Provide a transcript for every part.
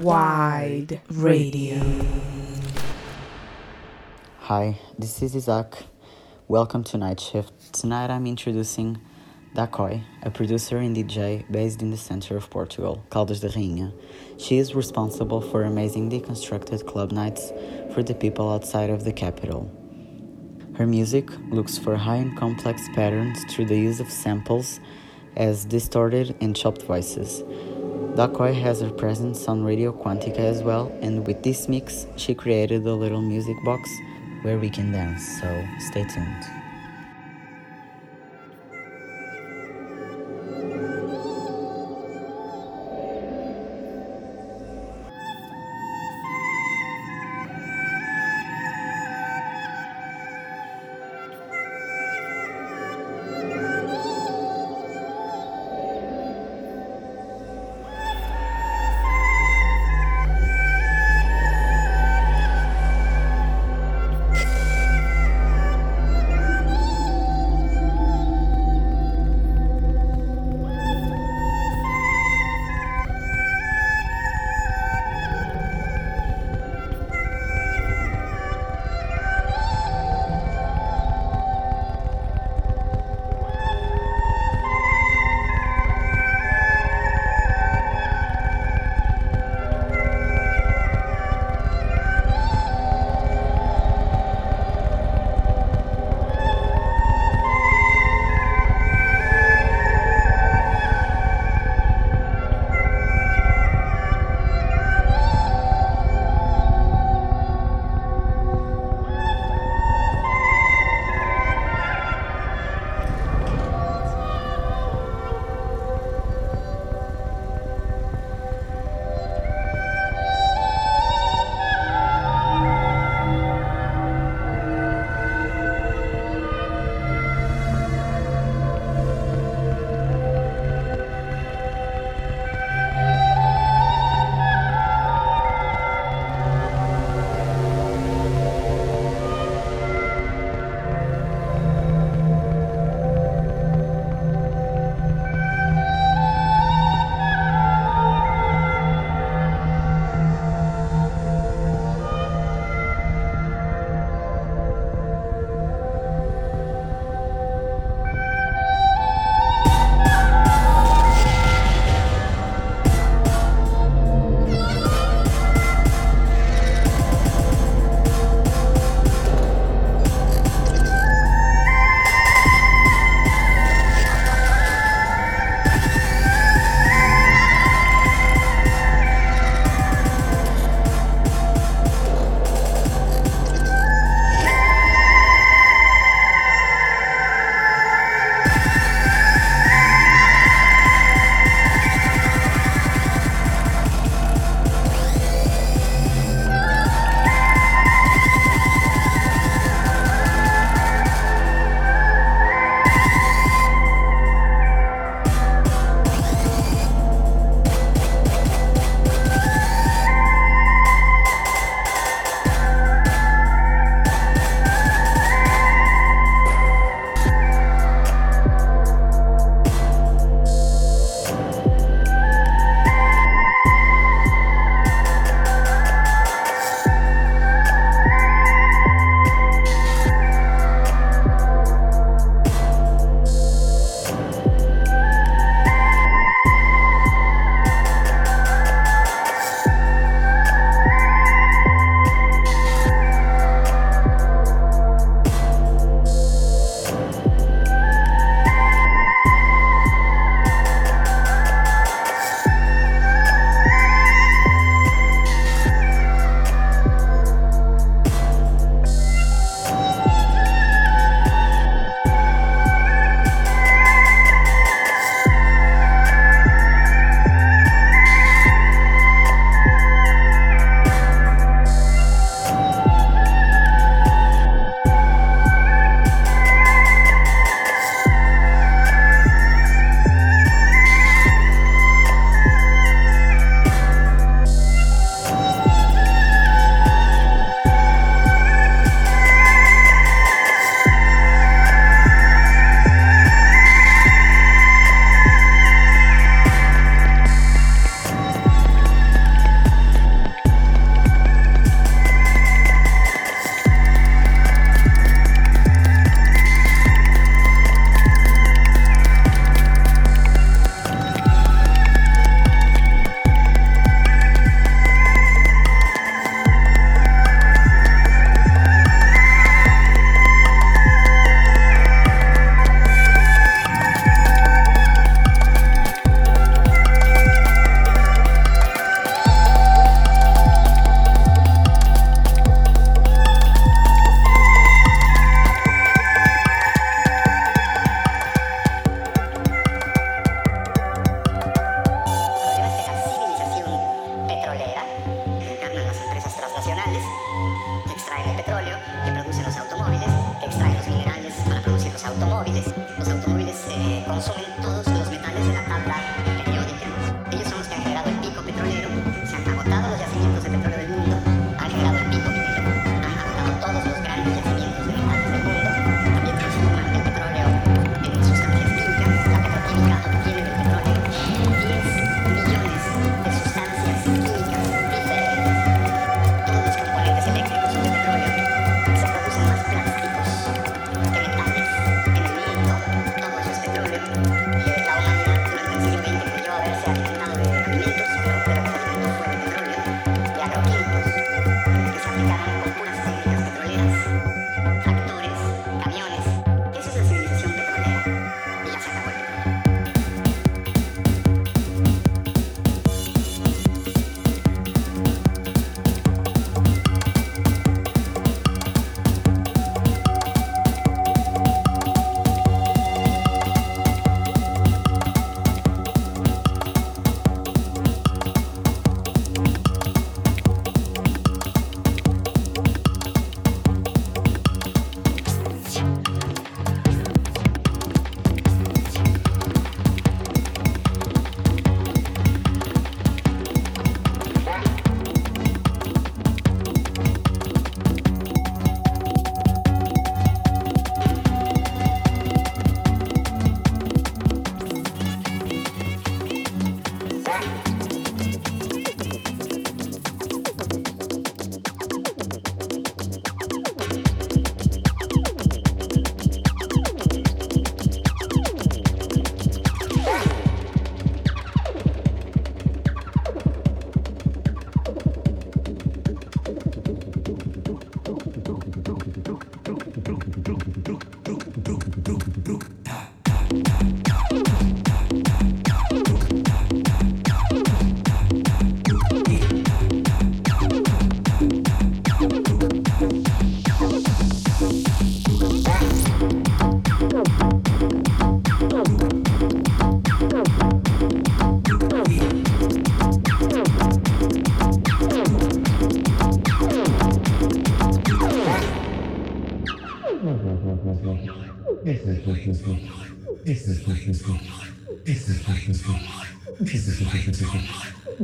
Wide Radio. Hi, this is Isaac. Welcome to Night Shift. Tonight I'm introducing Dakoi, a producer and DJ based in the center of Portugal, Caldas da Rainha. She is responsible for amazing deconstructed club nights for the people outside of the capital. Her music looks for high and complex patterns through the use of samples as distorted and chopped voices. Dakoi has her presence on Radio Quantica as well, and with this mix, she created a little music box where we can dance, so stay tuned.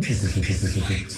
フフフフフ。